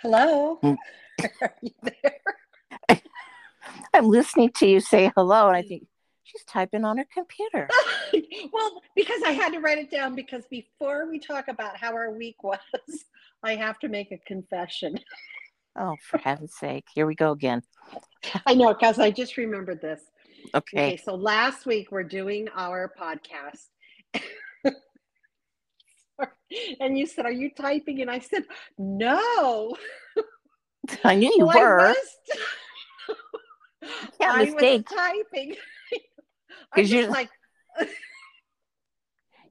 Hello. Mm. Are you there? I'm listening to you say hello, and I think she's typing on her computer. well, because I had to write it down because before we talk about how our week was, I have to make a confession. Oh, for heaven's sake. Here we go again. I know because I just remembered this. Okay. Okay, so last week we're doing our podcast. and you said, Are you typing? And I said, No. I knew you Well, were. was- Can't I mistake. was typing. I'm 'Cause just you're- like,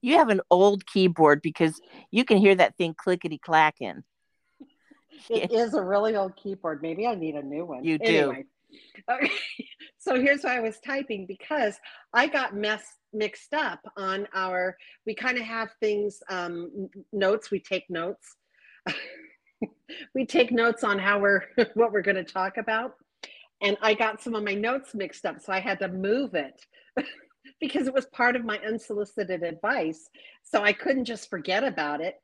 You have an old keyboard because you can hear that thing clickety clacking. It is a really old keyboard. Maybe I need a new one. You do. Anyway. Okay. So here's why I was typing because I got messed mixed up on our. We kind of have things um, notes. We take notes. we take notes on how we're what we're going to talk about, and I got some of my notes mixed up, so I had to move it. because it was part of my unsolicited advice. So I couldn't just forget about it.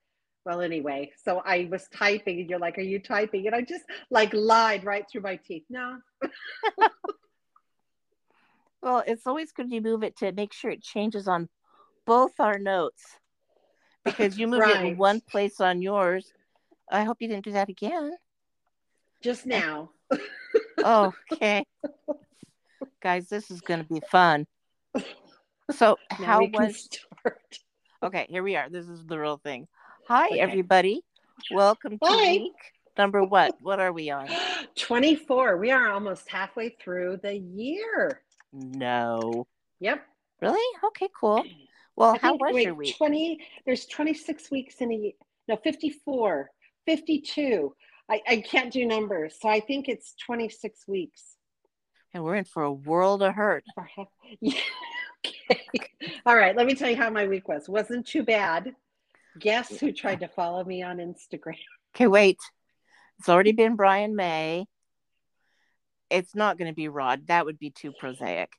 Well, anyway, so I was typing and you're like, Are you typing? And I just like lied right through my teeth. No. Well, it's always good to move it to make sure it changes on both our notes because you moved it in one place on yours. I hope you didn't do that again. Just now. Oh, okay. Guys, this is going to be fun. So, Now how was start. Okay, here we are. This is the real thing. Hi, Okay. everybody. Welcome to Hi. week number what? What are we on? 24. We are almost halfway through the year. No. Yep. Really? Okay, cool. Well, I how think- was wait, your week? 20, there's 26 weeks in a year. No, 54, 52. I, I can't do numbers. So I think it's 26 weeks. And we're in for a world of hurt. Yeah. Okay. All right. Let me tell you how my week was. Wasn't too bad. Guess who tried to follow me on Instagram? Okay, wait. It's already been Brian May. It's not going to be Rod. That would be too prosaic.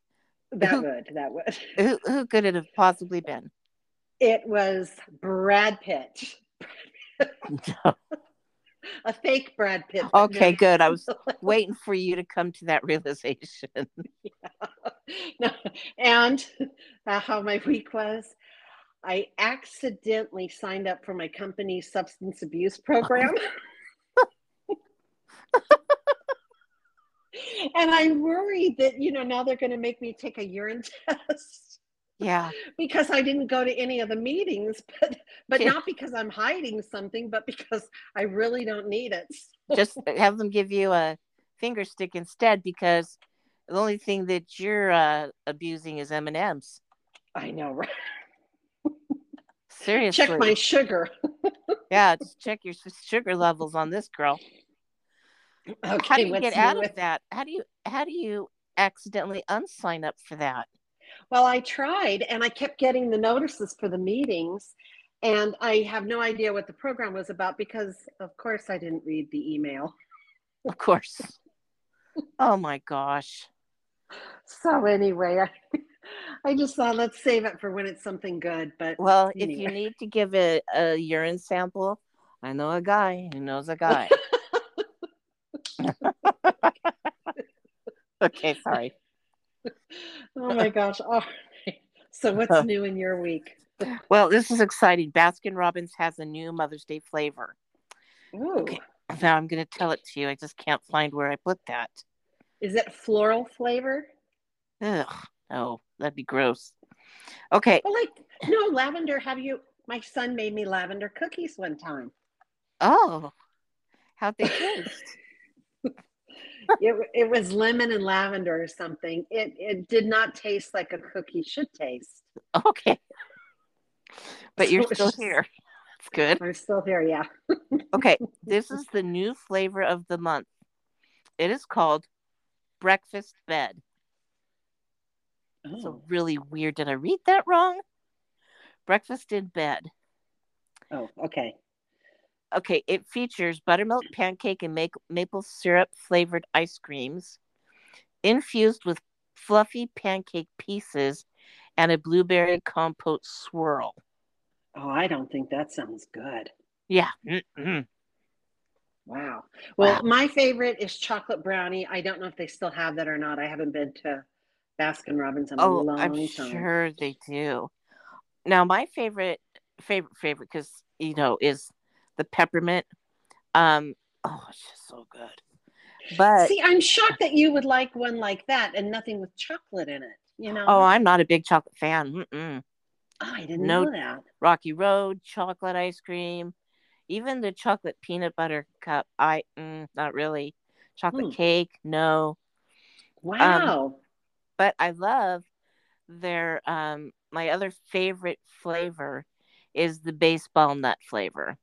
That would. That would. Who, who could it have possibly been? It was Brad Pitt. A fake Brad Pitt. Okay, no. good. I was waiting for you to come to that realization. No, and uh, how my week was. I accidentally signed up for my company's substance abuse program. and I'm worried that, you know, now they're going to make me take a urine test Yeah. because I didn't go to any of the meetings, but but Yeah. not because I'm hiding something, but because I really don't need it. Just have them give you a finger stick instead because the only thing that you're uh, abusing is M&Ms. I know, right? Seriously. Check my sugar. Yeah, just check your sugar levels on this girl. How do you what's get out with of that? How do you how do you accidentally unsign up for that? Well, I tried and I kept getting the notices for the meetings, and I have no idea what the program was about because, of course, I didn't read the email. Of course. oh my gosh. So, anyway, I, I just thought let's save it for when it's something good. But Well, if you need to give a, a urine sample, I know a guy who knows a guy. okay, sorry. oh my gosh. All right. So, what's new in your week? Well, this is exciting. Baskin Robbins has a new Mother's Day flavor. Ooh, Okay. Now I'm going to tell it to you. I just can't find where I put that. is it floral flavor? Ugh, no, that'd be gross. Okay. Well, like, no, lavender. Have you? My son made me lavender cookies one time. Oh, how'd they taste? it, it was lemon and lavender or something. It it did not taste like a cookie should taste. okay. But you're still here. That's good. I'm still here, yeah. Okay. This is the new flavor of the month. It is called breakfast bed. So oh. really weird. Did I read that wrong? Breakfast in bed. oh, okay. Okay, it features buttermilk pancake and ma- maple syrup flavored ice creams, infused with fluffy pancake pieces and a blueberry compote swirl. Oh, I don't think that sounds good. Yeah. mm-mm. Wow. Well, Wow. my favorite is chocolate brownie. I don't know if they still have that or not. I haven't been to Baskin Robbins a Oh, long I'm time. sure they do. Now, my favorite, favorite, favorite, because you know, is the peppermint. Um, oh, it's just so good. But See, I'm shocked that you would like one like that and nothing with chocolate in it. You know? oh, I'm not a big chocolate fan. Mm-mm. Oh, I didn't no- know that. Rocky Road chocolate ice cream, even the chocolate peanut butter cup. I mm, not really. Chocolate Hmm. cake, no. Wow. But I love their um. My other favorite flavor is the baseball nut flavor,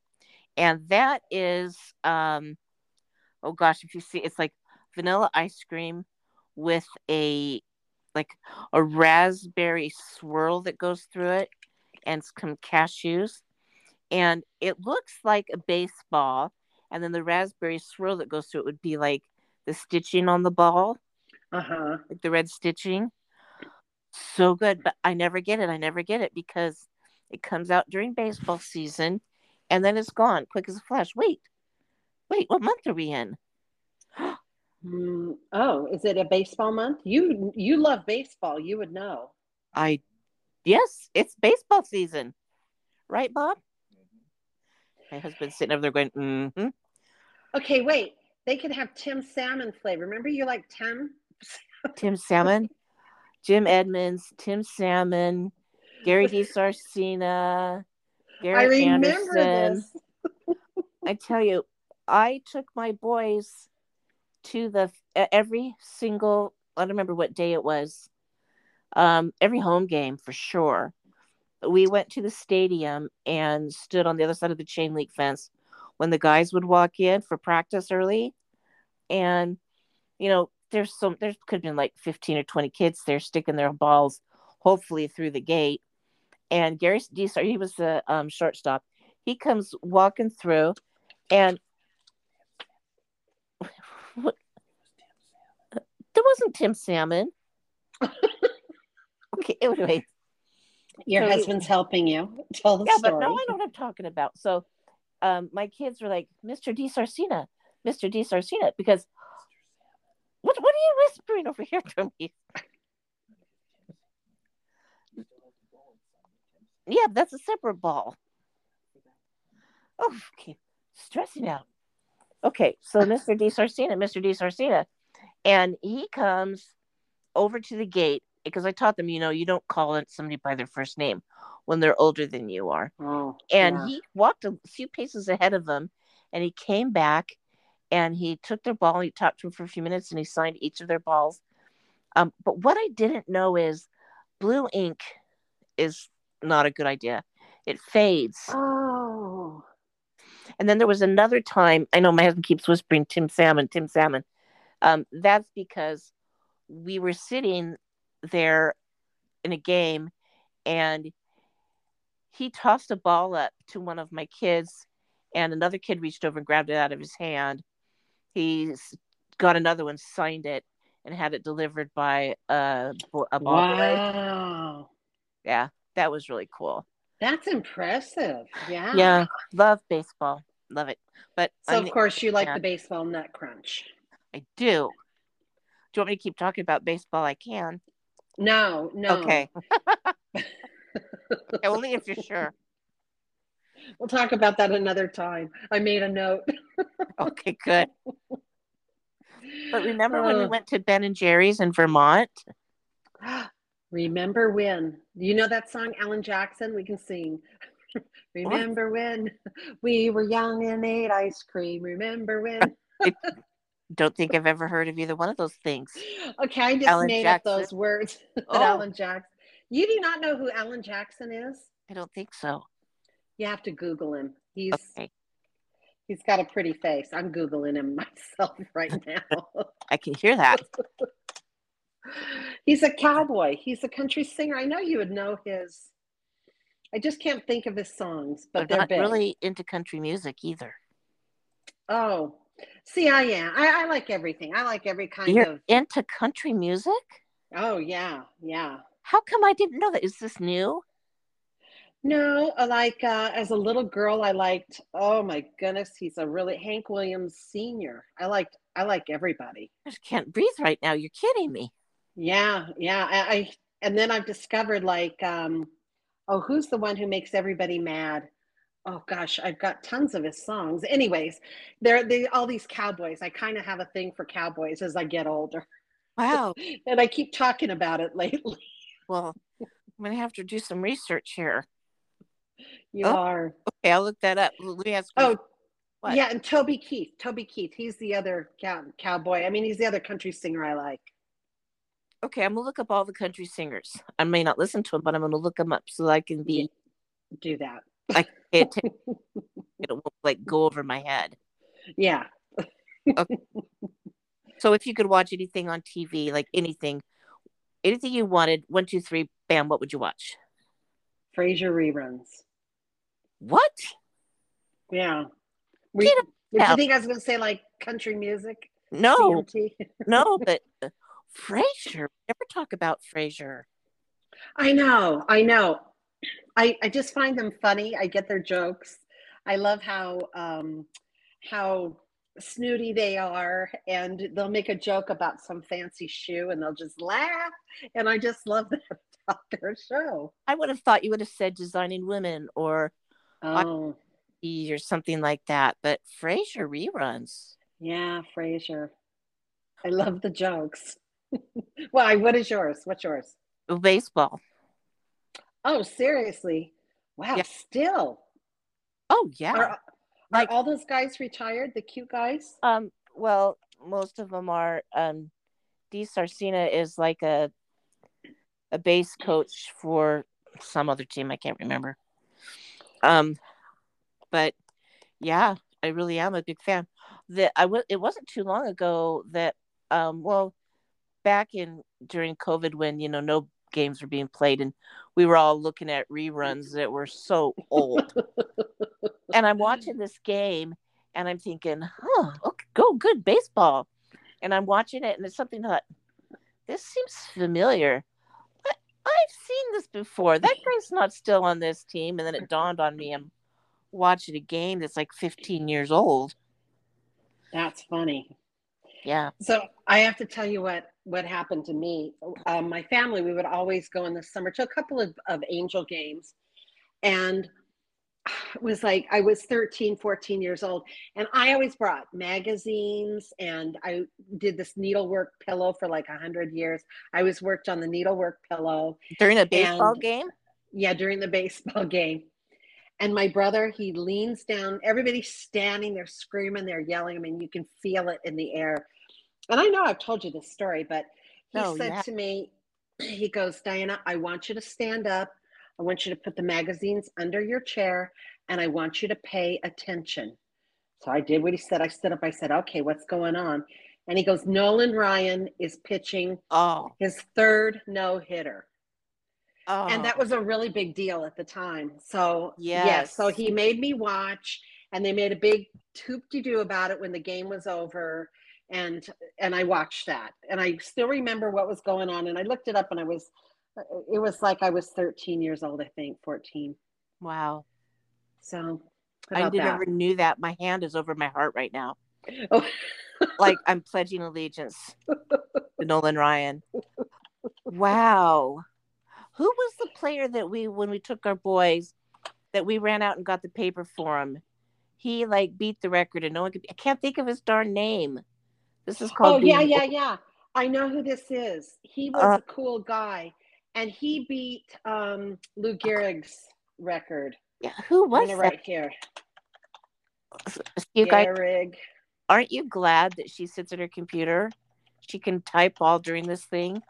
and that is um. Oh gosh, if you see, it's like vanilla ice cream with a like a raspberry swirl that goes through it and some cashews and it looks like a baseball and then the raspberry swirl that goes through it would be like the stitching on the ball Uh huh. like the red stitching so good but i never get it i never get it because it comes out during baseball season and then it's gone quick as a flash wait wait what month are we in Mm, oh, is it a baseball month? You you love baseball. You would know. i yes it's baseball season right bob my husband's sitting over there going mm-hmm Okay, wait. They could have Tim Salmon flavor. Remember, you like Tim? Tim Salmon, Jim Edmonds, Tim Salmon, Gary I Garret remember Anderson. this. I tell you, I took my boys to the every single. I don't remember what day it was. Um, every home game for sure. We went to the stadium and stood on the other side of the chain link fence when the guys would walk in for practice early, and you know, there's some. There could have been like fifteen or twenty kids there sticking their balls, hopefully through the gate. And Gary DiSarcina, he was the um, shortstop. He comes walking through, and what? There wasn't Tim Salmon. okay, anyway, Your So- husband's helping you tell the story. yeah, story. but now I know what I'm talking about. So, um, my kids were like, "Mr. DiSarcina, Mr. DiSarcina," because what what are you whispering over here to me? Yeah, that's a separate ball. Oh, okay, stressing out. Okay, so Mr. DiSarcina, Mr. DiSarcina, and he comes over to the gate because I taught them, you know, you don't call it somebody by their first name when they're older than you are oh, and yeah. he walked a few paces ahead of them and he came back and he took their ball he talked to them for a few minutes and he signed each of their balls. Um, but what i didn't know is blue ink is not a good idea. It fades. Oh, and then there was another time i know my husband keeps whispering tim salmon tim salmon. Um, that's because we were sitting there in a game and he tossed a ball up to one of my kids and another kid reached over and grabbed it out of his hand he s- got another one signed it and had it delivered by a, a ball boy wow. yeah that was really cool That's impressive. Yeah. yeah love baseball love it but So, I'm- of course, you like yeah. the baseball nut crunch. i do do you want me to keep talking about baseball i can No, no. okay only if you're sure We'll talk about that another time. I made a note. okay good but remember when we Uh, went to ben and jerry's in vermont Remember when? You know that song, Alan Jackson? We can sing. Remember when we were young and ate ice cream? Remember when? I don't think i've ever heard of either one of those things Okay, I just Alan made Jackson? up those words. Oh. Alan Jackson. You do not know who Alan Jackson is? i don't think so You have to Google him. He's okay he's got a pretty face. I'm Googling him myself right now. i can hear that he's a cowboy. He's a country singer. I know you would know his. I just can't think of his songs, but i'm they're not big. really into country music either Oh, see, I am. I, I like everything. I like every kind you're of. into country music Oh yeah, yeah. how come i didn't know that is this new No, uh, like uh, as a little girl, I liked. Oh my goodness, he's a really Hank Williams Senior. I liked. I like everybody. I just can't breathe right now. You're kidding me. Yeah, yeah. I, I and then I've discovered like, um, oh, who's the one who makes everybody mad? Oh gosh, I've got tons of his songs. Anyways, they're they all these cowboys. I kind of have a thing for cowboys as I get older. Wow. and I keep talking about it lately. Well, I'm gonna have to do some research here. You Oh, are. Okay, I'll look that up. Let me ask. Oh, What? yeah, and Toby Keith. Toby Keith. He's the other cow- cowboy. I mean, he's the other country singer I like. Okay, I'm gonna look up all the country singers. I may not listen to them, but I'm gonna look them up so I can be Do that. pay attention. It won't like go over my head. Yeah. okay. So if you could watch anything on TV, like anything, anything you wanted, one, two, three, bam, what would you watch? Frasier reruns. What? Yeah. We, Get did you think I was going to say like country music? No, no, but uh, Frasier. Never talk about Frasier. I know. I know. I, I just find them funny. I get their jokes. I love how um, how snooty they are, and they'll make a joke about some fancy shoe, and they'll just laugh. And I just love that about their show. I would have thought you would have said Designing Women or Oh, or something like that, but Frasier reruns. yeah, Frasier. I love the jokes. Why? What is yours? What's yours? Baseball. Oh, seriously? Wow. Yeah. Still, Oh yeah. are, are Like- all those guys retired? The cute guys? Um. Well, most of them are. Um, DiSarcina is like a a base coach for some other team. I can't remember. Um, but yeah, I really am a big fan. That I was. It wasn't too long ago that. Um. Well, back in during COVID when you know no games were being played and we were all looking at reruns that were so old. and I'm watching this game and I'm thinking, huh, okay, go good baseball. And I'm watching it and it's something that this seems familiar. I've seen this before. That guy's not still on this team. And then it dawned on me I'm watching a game that's like 15 years old. That's funny. Yeah. So I have to tell you what what happened to me. Um, my family, we would always go in the summer to a couple of, of angel games. And was like I was 13, 14 years old. And I always brought magazines and I did this needlework pillow for like a hundred years. I always worked on the needlework pillow. During a baseball And- game? Yeah, during the baseball game. And my brother, he leans down. Everybody's standing there screaming, they're yelling. I mean, you can feel it in the air. And I know I've told you this story, but he No, said yeah. to me, he goes, Dianna, I want you to stand up. I want you to put the magazines under your chair and I want you to pay attention. So I did what he said. I stood up. I said, okay, what's going on? And he goes, Nolan Ryan is pitching Oh. his third no hitter Oh. and that oh. was a really big deal at the time. So Yes. so he made me watch, and they made a big hoop de doo about it when the game was over, and and I watched that, and I still remember what was going on, and I looked it up, and I was, it was like I was 13 years old, I think, 14. wow. So I never knew that. My hand is over my heart right now. Oh, like I'm pledging allegiance to Nolan Ryan. Wow. Who was the player that we when we took our boys that we ran out and got the paper for him? He like beat the record and no one could I can't think of his darn name. This is called oh yeah, being- yeah, yeah. I know who this is. He was Uh, a cool guy, and he beat um, Lou Gehrig's record. yeah, who was that? right here. You guys Gehrig. aren't you glad that she sits at her computer? She can type all during this thing.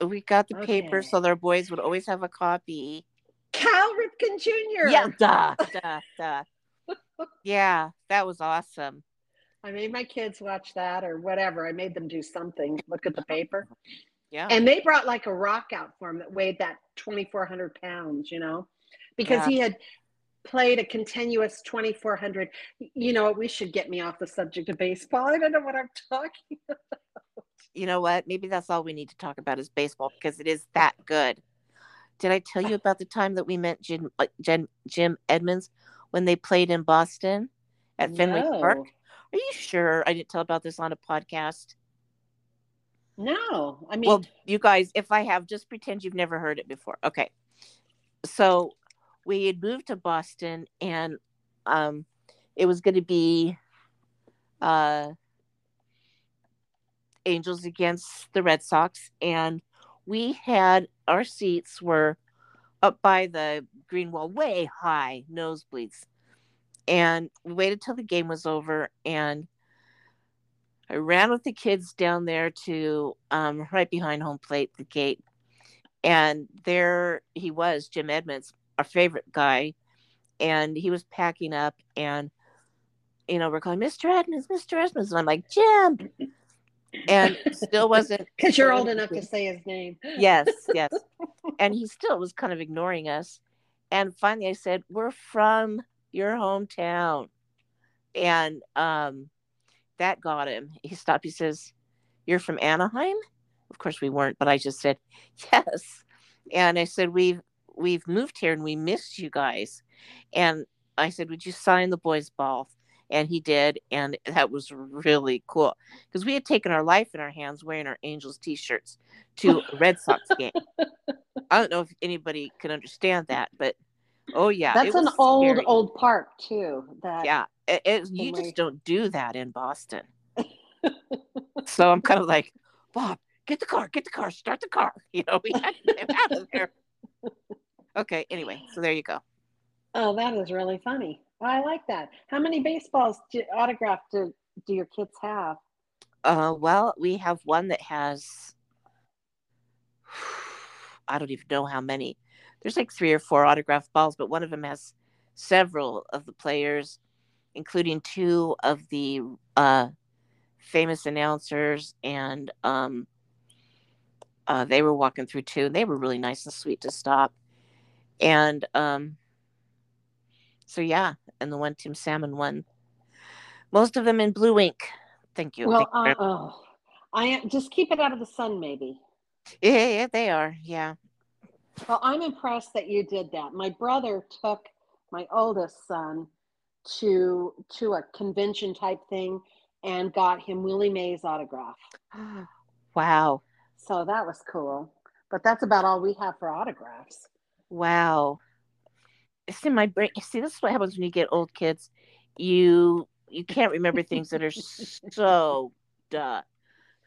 We got the paper so their boys would always have a copy. Cal Ripken Jr. Yeah, duh, duh, duh. Yeah, that was awesome. I made my kids watch that or whatever. I made them do something, look at the paper. Yeah. And they brought like a rock out for him that weighed that 2,400 pounds, you know, because Yeah. he had played a continuous 2,400. You know, we should get me off the subject of baseball. I don't know what I'm talking you know what? Maybe that's all we need to talk about is baseball because it is that good. Did I tell you about the time that we met Jim, uh, Jim, Jim Edmonds when they played in Boston at Fenway No. Park? Are you sure I didn't tell about this on a podcast? No, I mean, well, you guys, if I have, just pretend you've never heard it before. Okay. So we had moved to Boston and um it was gonna be uh Angels against the Red Sox and we had our seats were up by the green wall way high nosebleeds and we waited till the game was over and I ran with the kids down there to um, right behind home plate, the gate, and there he was, Jim Edmonds, our favorite guy, and he was packing up, and you know we're calling Mr. Edmonds, Mr. Edmonds, and I'm like Jim, and still wasn't because you're old enough to say his name. yes, yes, and he still was kind of ignoring us, and finally I said, "We're from your hometown," and um that got him. He stopped. He says, "You're from Anaheim?" Of course we weren't, but I just said, "Yes." And I said, "We've we've moved here and we missed you guys." And I said, "Would you sign the boys' ball?" And he did, and that was really cool because we had taken our life in our hands wearing our Angels t-shirts to a Red Sox game. I don't know if anybody can understand that, but oh yeah, That's an old, scary. old park too. That yeah it, it- you Somewhere. just don't do that in boston so i'm kind of like bob get the car get the car start the car you know we had to get out of there okay anyway so there you go Oh, that is really funny. I like that. How many baseballs do, autographed do, do your kids have? uh well we have one that has i don't even know how many there's like three or four autographed balls but one of them has several of the players including two of the uh famous announcers and um uh they were walking through too and they were really nice and sweet to stop and um so yeah and the one tim salmon won most of them in blue ink thank you Well, Thank you uh, oh, I am just keep it out of the sun, maybe. Yeah, yeah, they are. Yeah. Well, I'm impressed that you did that. My brother took my oldest son to to a convention type thing and got him Willie Mays autograph. wow. So that was cool. But that's about all we have for autographs. Wow. It's in my brain. See, this is what happens when you get old kids. You you can't remember things that are so duh.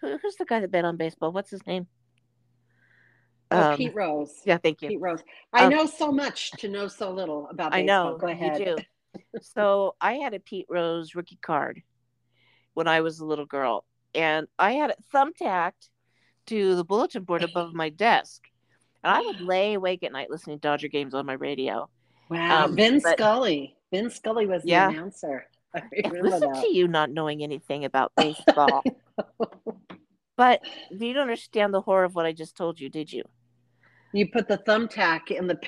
Who, who's the guy that bet on baseball? What's his name? Oh, Um, Pete Rose. Yeah, thank you. Pete Rose. I Um, know so much to know so little about I baseball. know Go ahead. you do. So I had a Pete Rose rookie card when I was a little girl, and I had it thumbtacked to the bulletin board above my desk, and I would lay awake at night listening to Dodger games on my radio. Wow. Um, Vin but- Scully. Vin Scully was the Yeah. announcer. I listen that. to you not knowing anything about baseball. but you don't understand the horror of what I just told you, did you? You put the thumbtack in the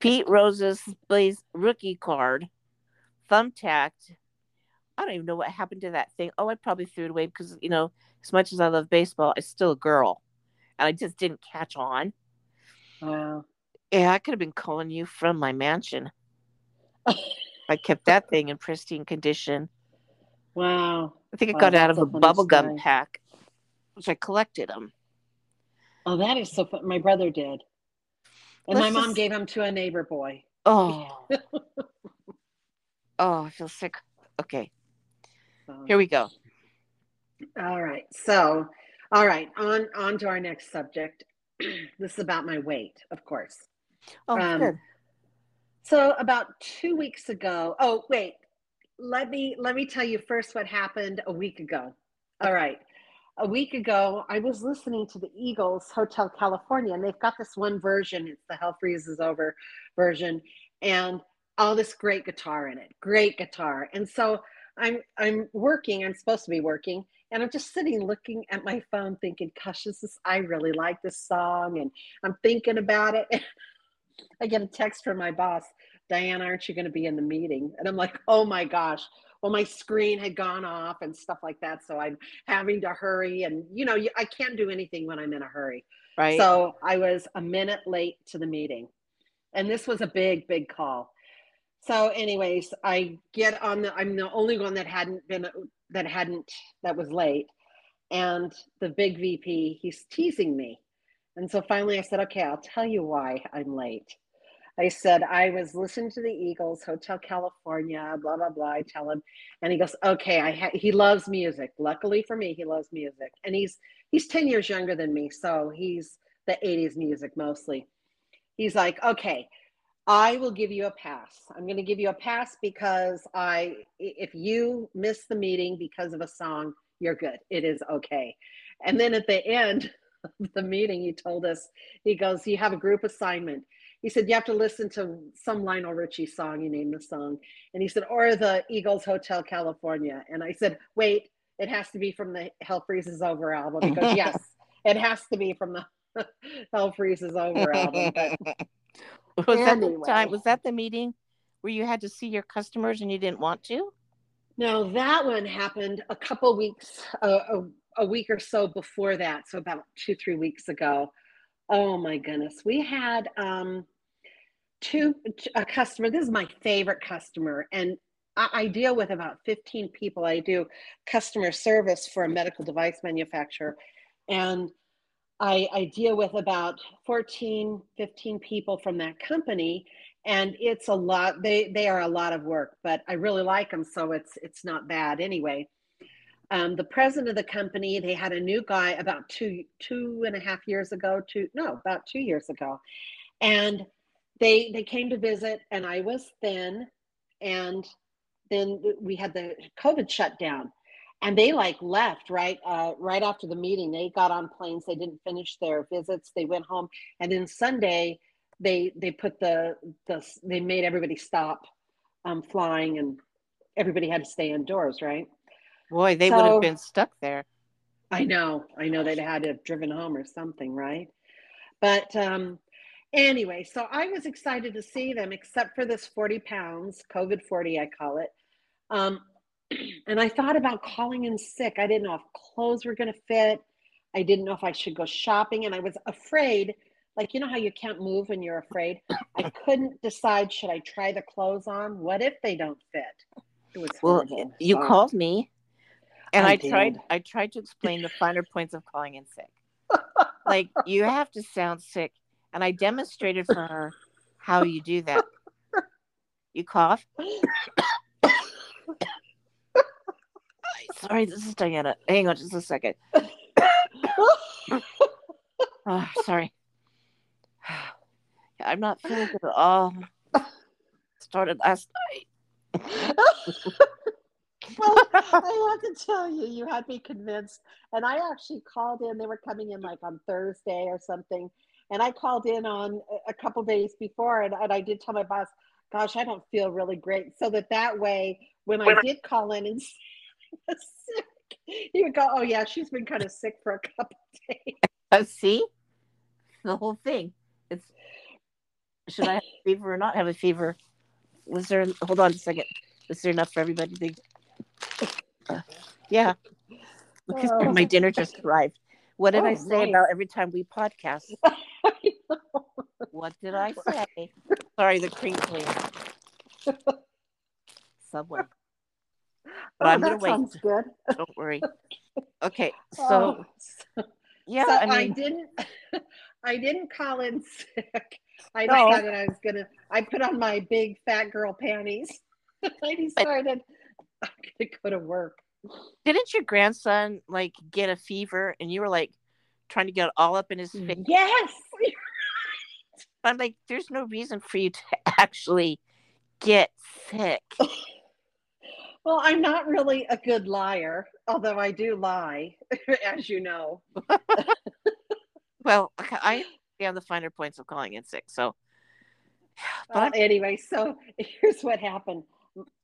Pete Rose's Blaze rookie card, thumbtacked. I don't even know what happened to that thing. Oh, I probably threw it away because, you know, as much as I love baseball, I'm still a girl. And I just didn't catch on. Wow. Yeah, I could have been calling you from my mansion. I kept that thing in pristine condition. Wow. I think it Wow, got out of a a funny bubble gum pack, which I collected them. Oh, that is so fun. My brother did. And my mom just- gave him to a neighbor boy. Oh. oh, I feel sick. Okay, So- here we go. All right. So, all right, on on to our next subject. this is about my weight, of course. Oh, Um, good. So about two weeks ago. Oh, wait. Let me let me tell you first what happened a week ago. All right. A week ago, I was listening to the Eagles Hotel California, and they've got this one version. It's the Hell Freezes Over version, and all this great guitar in it. Great guitar. And so I'm I'm working. I'm supposed to be working, and I'm just sitting looking at my phone, thinking, "Gosh, this is I really like this song," and I'm thinking about it. I get a text from my boss, Diane, aren't you going to be in the meeting? And I'm like, oh my gosh. Well, my screen had gone off and stuff like that. So I'm having to hurry. And, you know, I can't do anything when I'm in a hurry. Right. So I was a minute late to the meeting. And this was a big, big call. So, anyways, I get on the I'm the only one that hadn't been that hadn't that was late. And the big VP, he's teasing me. And so finally I said, okay, I'll tell you why I'm late. I said, I was listening to the Eagles, Hotel California, blah, blah, blah. I tell him, and he goes, okay, I ha-. he loves music. Luckily for me, he loves music. And he's, he's 10 years younger than me. So he's the 80s music mostly. He's like, okay, I will give you a pass. I'm going to give you a pass because I, if you miss the meeting because of a song, you're good. It is okay. And then at the end of the meeting, he told us, he goes, you have a group assignment he said you have to listen to some Lionel Richie song. You name the song, and he said, or the Eagles Hotel California. And I said, wait, it has to be from the Hell Freezes Over album. He goes, yes, it has to be from the Hell Freezes Over album. But was anyway. that the time? Was that the meeting where you had to see your customers and you didn't want to? No, that one happened a couple weeks, uh, a, a week or so before that. So about two, three weeks ago. Oh my goodness. We had um, two, a customer. This is my favorite customer. And I, I deal with about 15 people. I do customer service for a medical device manufacturer. And I, I deal with about 14, 15 people from that company. And it's a lot, they, they are a lot of work, but I really like them. So it's, it's not bad anyway um, the president of the company they had a new guy about two two and a half years ago two no about two years ago. And they they came to visit and i was thin and then we had the covid shutdown and they like left right uh, right after the meeting. They got on planes. They didn't finish their visits. They went home. And then sunday they they put the the they made everybody stop um, flying and everybody had to stay indoors right Boy, they so, would have been stuck there. I know. I know they'd had to have driven home or something, right? But um, anyway, so I was excited to see them, except for this 40 pounds, COVID 40, I call it. Um, and I thought about calling in sick. I didn't know if clothes were going to fit. I didn't know if I should go shopping. And I was afraid, like, you know how you can't move when you're afraid? I couldn't decide should I try the clothes on? What if they don't fit? It was well, horrible. you so, called me and I, I tried I tried to explain the finer points of calling in sick. like you have to sound sick. And I demonstrated for her how you do that. You cough. Sorry, this is Dianna. Hang on just a second. oh, sorry. I'm not feeling good at all. Started last night well, I have to tell you, you had me convinced. And I actually called in. They were coming in like on Thursday or something. And I called in on a couple days before, and, and I did tell my boss, "Gosh, I don't feel really great." So that that way, when I did call in and sick, he would go, "Oh yeah, she's been kind of sick for a couple days." Uh, see, the whole thing. It's should I have a fever or not have a fever? Was there? Hold on a second. Is there enough for everybody to yeah. Because oh. my dinner just arrived. What did oh, I say nice. about every time we podcast? what did I say? Sorry, the crinkling. Subway. But oh, I'm gonna wait. Sounds good. Don't worry. Okay, oh, so oh. yeah, so I, mean, I didn't. I didn't call in sick. I no. decided I was gonna. I put on my big fat girl panties. I decided I'm gonna go to work. Didn't your grandson like get a fever and you were like trying to get all up in his face? Yes. I'm like, there's no reason for you to actually get sick. well, I'm not really a good liar, although I do lie, as you know. well, I have the finer points of calling in sick. So, but uh, anyway, so here's what happened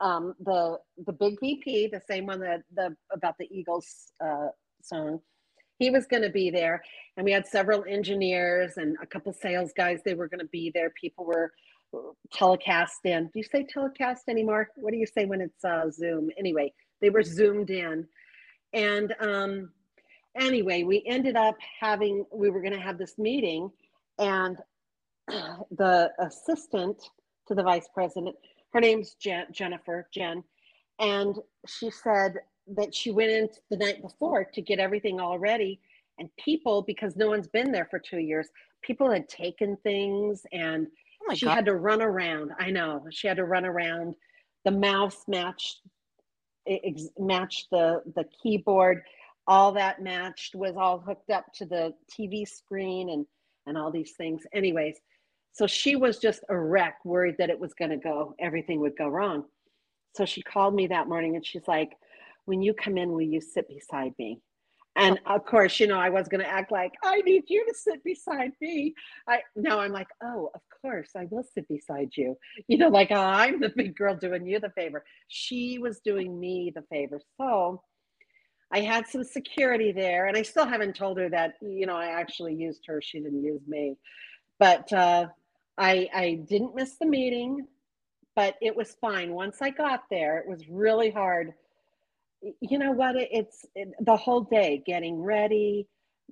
um, the the big VP, the same one that the about the Eagles uh, song, he was going to be there, and we had several engineers and a couple sales guys. They were going to be there. People were telecast in. Do you say telecast anymore? What do you say when it's uh, Zoom? Anyway, they were zoomed in, and um, anyway, we ended up having, we were going to have this meeting, and the assistant to the vice president, her name's Jen, Jennifer, Jen, and she said that she went in the night before to get everything all ready. And people, because no one's been there for two years, people had taken things and Oh she God. had to run around. I know she had to run around. The mouse matched ex- matched the the keyboard. All that matched was all hooked up to the TV screen and and all these things. Anyways, so she was just a wreck, worried that it was going to go, everything would go wrong. So she called me that morning and she's like, "When you come in, will you sit beside me?" And of course, you know, I was going to act like I need you to sit beside me. I now I'm like, oh, of course, I will sit beside you. You know, like oh, I'm the big girl doing you the favor. She was doing me the favor. So I had some security there, and I still haven't told her that, you know, I actually used her. She didn't use me. But uh, I I didn't miss the meeting, but it was fine. Once I got there, it was really hard. You know what? It's it, the whole day getting ready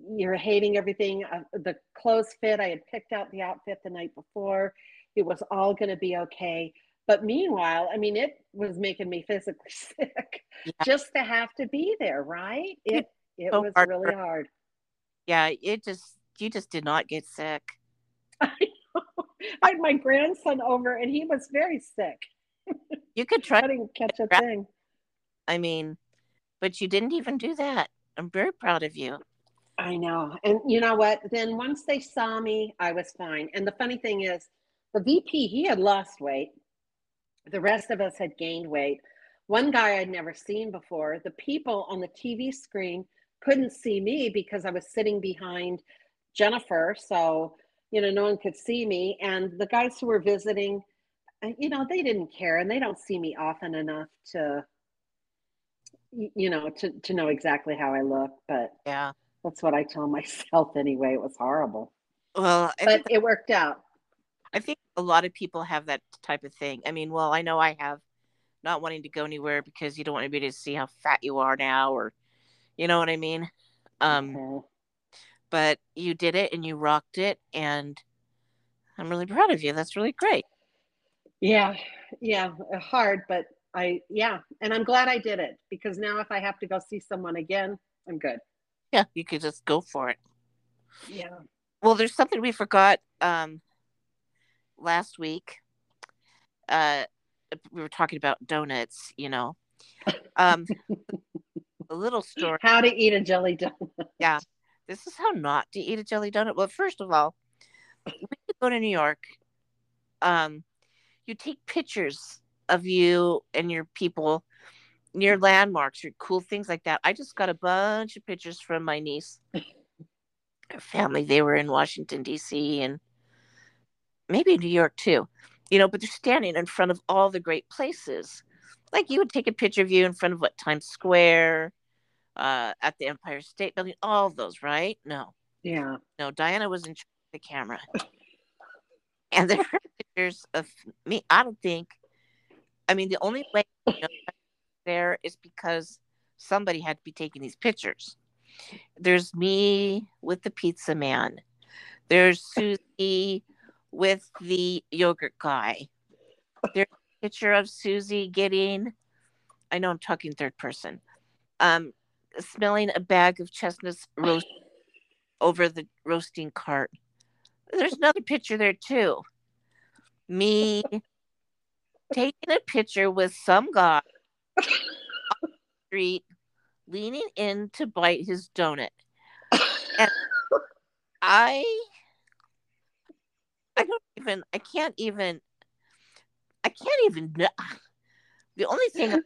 you're hating everything uh, the clothes fit. I had picked out the outfit the night before. It was all going to be okay. But meanwhile i mean it was making me physically sick Yeah. just to have to be there right? It it so was hard really hard. Yeah, it just you just did not get sick. I had my grandson over and he was very sick You could try i didn't catch a thing I mean, but you didn't even do that. I'm very proud of you. I know. And you know what? Then once they saw me, I was fine. And the funny thing is, the VP, he had lost weight. The rest of us had gained weight. One guy I'd never seen before, the people on the TV screen couldn't see me because I was sitting behind Jennifer. So, you know, no one could see me. And the guys who were visiting, uh, you know, they didn't care and they don't see me often enough to, you know, to, to know exactly how I look. But Yeah. that's what I tell myself anyway. It was horrible, Well, I but it worked out. I think a lot of people have that type of thing. I mean, well, I know I have not wanting to go anywhere because you don't want anybody to see how fat you are now, or you know what I mean. Um, Okay. But you did it and you rocked it, and I'm really proud of you. That's really great. Yeah, yeah, uh, hard, but I, yeah, and I'm glad I did it because now if I have to go see someone again, I'm good. Yeah, you could just go for it. Yeah. Well, there's something we forgot um, last week. Uh, we were talking about donuts, you know. Um, a little story. How to eat a jelly donut. This is how not to eat a jelly donut. Well, first of all, when you go to New York, um, you take pictures of you and your people, your landmarks, your cool things like that. I just got a bunch of pictures from my niece, her family. They were in Washington D.C. and maybe New York too, you know. But they're standing in front of all the great places. Like you would take a picture of you in front of what Times Square, uh, at the Empire State Building, all of those, right? No, Yeah. no, Dianna was in charge of the camera. And there are pictures of me. I don't think, I mean, the only way I know there is because somebody had to be taking these pictures. There's me with the pizza man, there's Susie with the yogurt guy. There's a picture of Susie getting, I know I'm talking third person, um, smelling a bag of chestnuts roast over the roasting cart. There's another picture there too. Me taking a picture with some guy on the street leaning in to bite his donut. And I I don't even I can't even I can't even the only thing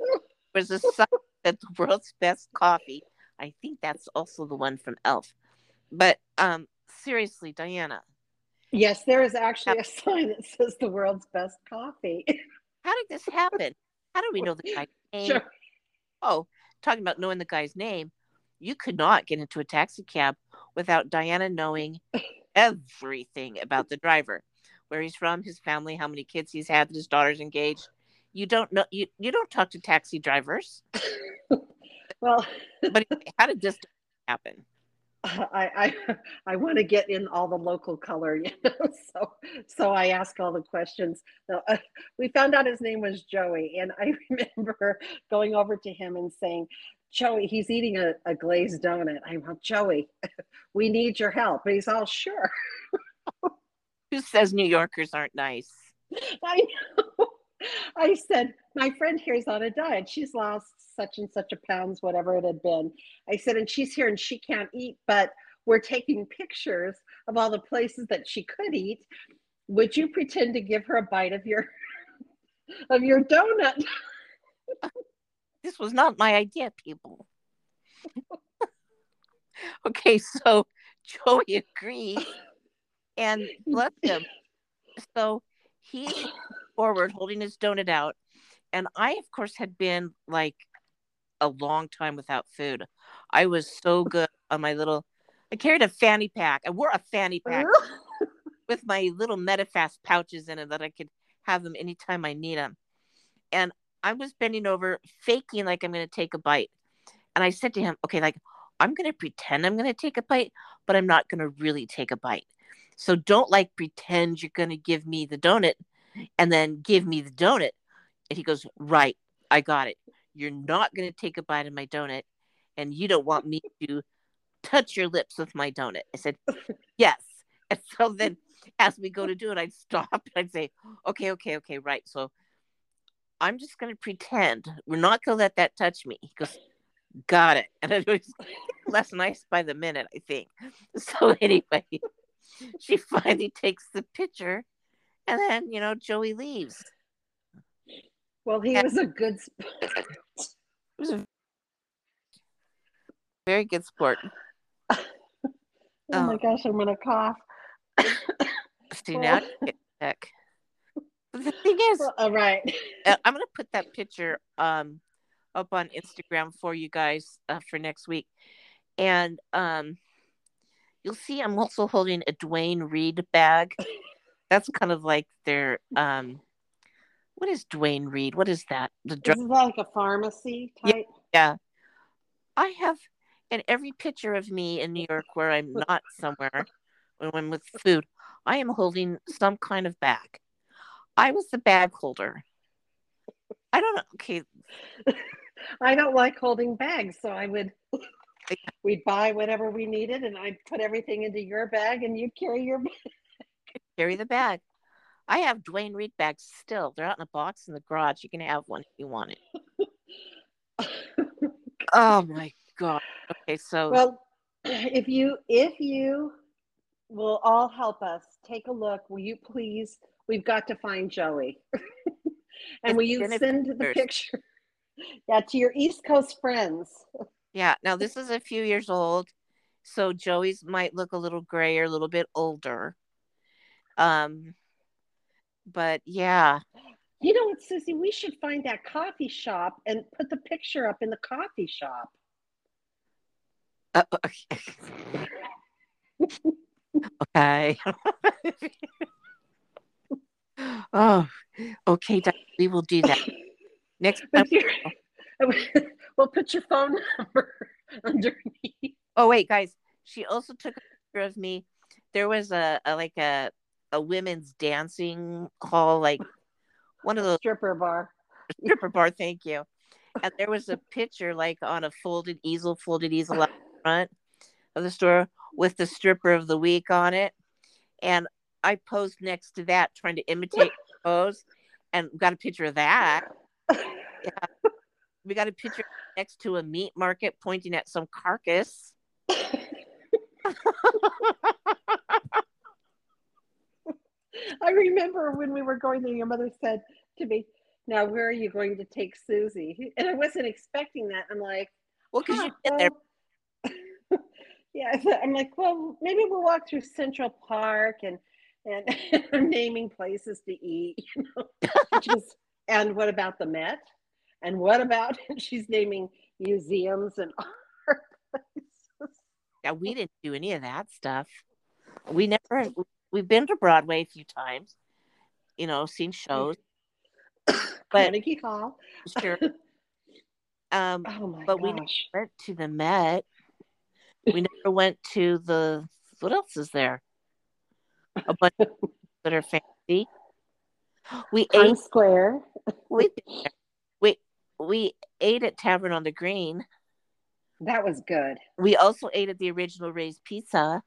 was a sign that the world's best coffee. I think that's also the one from Elf. But um seriously, Dianna, Yes, there is actually a sign that says the world's best coffee. how did this happen? How do we know the guy's name? sure. Oh, talking about knowing the guy's name, you could not get into a taxi cab without Dianna knowing everything about the driver, where he's from, his family, how many kids he's had, that his daughter's engaged. You don't know you, you don't talk to taxi drivers. Well, But how did this happen. I I, I want to get in all the local color, you know. So so I ask all the questions. Uh, we found out his name was Joey, and I remember going over to him and saying, "Joey, he's eating a, a glazed donut." I'm like, "Joey, we need your help." And he's all sure. Who says New Yorkers aren't nice? I know. I said, my friend here is on a diet. She's lost such and such a pounds, whatever it had been. I said, and she's here and she can't eat, but we're taking pictures of all the places that she could eat. Would you pretend to give her a bite of your of your donut? this was not my idea, people. okay, so Joey agreed and bless him. So he's forward holding his donut out. And I, of course, had been like a long time without food. I was so good on my little, I carried a fanny pack. I wore a fanny pack with my little Medifast pouches in it that I could have them anytime I need them. And I was bending over, faking like I'm going to take a bite. And I said to him, okay, like, I'm going to pretend I'm going to take a bite, but I'm not going to really take a bite. So don't like pretend you're going to give me the donut and then give me the donut. And he goes, Right, I got it. You're not going to take a bite of my donut and you don't want me to touch your lips with my donut. I said, Yes. And so then as we go to do it, I'd stop and I'd say, Okay, okay, okay, right. So I'm just going to pretend we're not going to let that touch me. He goes, Got it. And it was less nice by the minute, I think. So anyway, she finally takes the picture and then, you know, Joey leaves. Well, he and was a good sport. was a very good sport. oh, oh, my gosh, I'm gonna cough. See now sick. The thing is, well, all right. Uh, I'm gonna put that picture um up on Instagram for you guys uh, for next week, and um, you'll see I'm also holding a Duane Reade bag that's kind of like their um what is Duane Reade? What is that? The drug- is that like a pharmacy type? Yeah, yeah. I have in every picture of me in New York where I'm not somewhere when I'm with food, I am holding some kind of bag. I was the bag holder. I don't know. Okay. I don't like holding bags, so I would we'd buy whatever we needed and I'd put everything into your bag and you'd carry your bag carry the bag. I have Duane Reade bags still. They're out in a box in the garage. You can have one if you want it. oh my god. Okay, so well, if you if you will all help us take a look, will you please? We've got to find Joey, and will you send the picture? Yeah, to your East Coast friends. Yeah. Now this is a few years old, so Joey's might look a little grayer, a little bit older. Um, but yeah. You know what, Susie? We should find that coffee shop and put the picture up in the coffee shop. Uh, okay. oh, okay. We will do that next. we'll put your phone number underneath. Oh wait, guys. She also took a picture of me. There was a, a like a a women's dancing hall, like one of those stripper bar. Stripper bar, thank you. And there was a picture like on a folded easel, folded easel out front of the store with the stripper of the week on it. And I posed next to that trying to imitate pose and got a picture of that. Yeah. We got a picture next to a meat market pointing at some carcass. I remember when we were going there, your mother said to me, Now, where are you going to take Susie? And I wasn't expecting that. I'm like, Well, because huh, you get there. Yeah, I'm like, Well, maybe we'll walk through Central Park and and naming places to eat, you know. Just, and what about the Met? And what about she's naming museums and art places? Yeah, we didn't do any of that stuff. We never we've been to Broadway a few times, you know, seen shows. but Carnegie Hall. Sure. Um, oh but gosh. we went to the Met. We never went to the what else is there? A bunch that are fancy. We Times ate Square. we, we we ate at Tavern on the Green. That was good. We also ate at the original Ray's Pizza.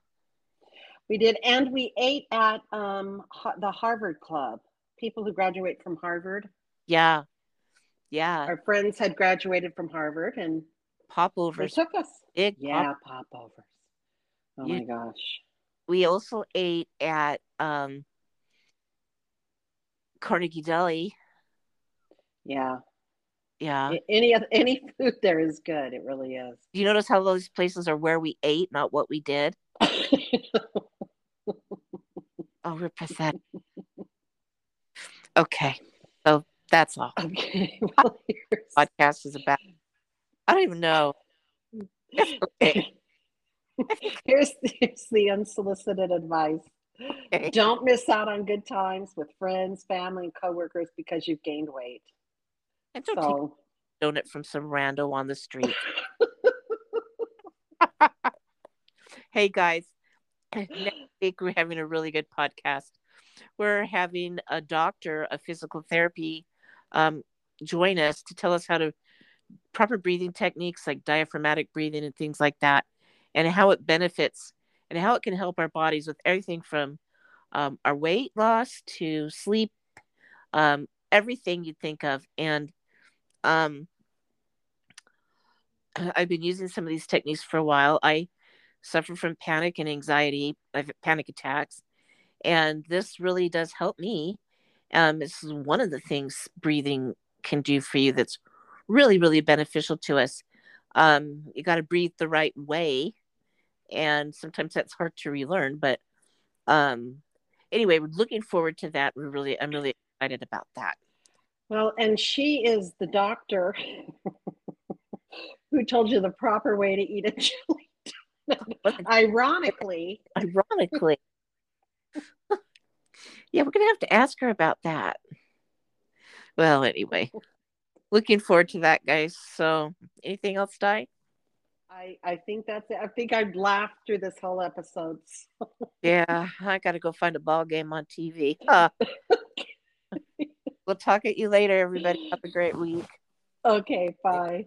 We did, and we ate at um, the Harvard Club. People who graduate from Harvard. Yeah. Yeah. Our friends had graduated from Harvard, and they Popovers. took us. Big pop- Yeah, popovers. Oh You- my gosh. We also ate at um Carnegie Deli. Yeah. Yeah. Any any food there is good. It really is. Do you notice how those places are where we ate, not what we did? Oh, we're okay. So that's all. okay. Well, here's, Podcast is about. I don't even know. okay. here's, here's the unsolicited advice. Okay. Don't miss out on good times with friends, family, and coworkers because you've gained weight. And don't take So a donut from some rando on the street. hey guys, next week we're having a really good podcast. We're having a doctor of physical therapy um, join us to tell us how to proper breathing techniques like diaphragmatic breathing and things like that, and how it benefits and how it can help our bodies with everything from um, our weight loss to sleep, um, everything you think of. And um, I've been using some of these techniques for a while. I suffer from panic and anxiety. Panic attacks, and this really does help me. Um, this is one of the things breathing can do for you that's really, really beneficial to us. Um, you got to breathe the right way, and sometimes that's hard to relearn. But um, anyway, we're looking forward to that. We're really, I'm really excited about that. well, and she is the doctor who told you the proper way to eat a chili. Ironically, ironically. yeah, we're going to have to ask her about that. Well, anyway, looking forward to that, guys. So, anything else, Di? I I think that's it. I think I've laughed through this whole episode. Yeah, I got to go find a ball game on TV. Huh. we'll talk at you later, everybody. Have a great week. Okay, bye.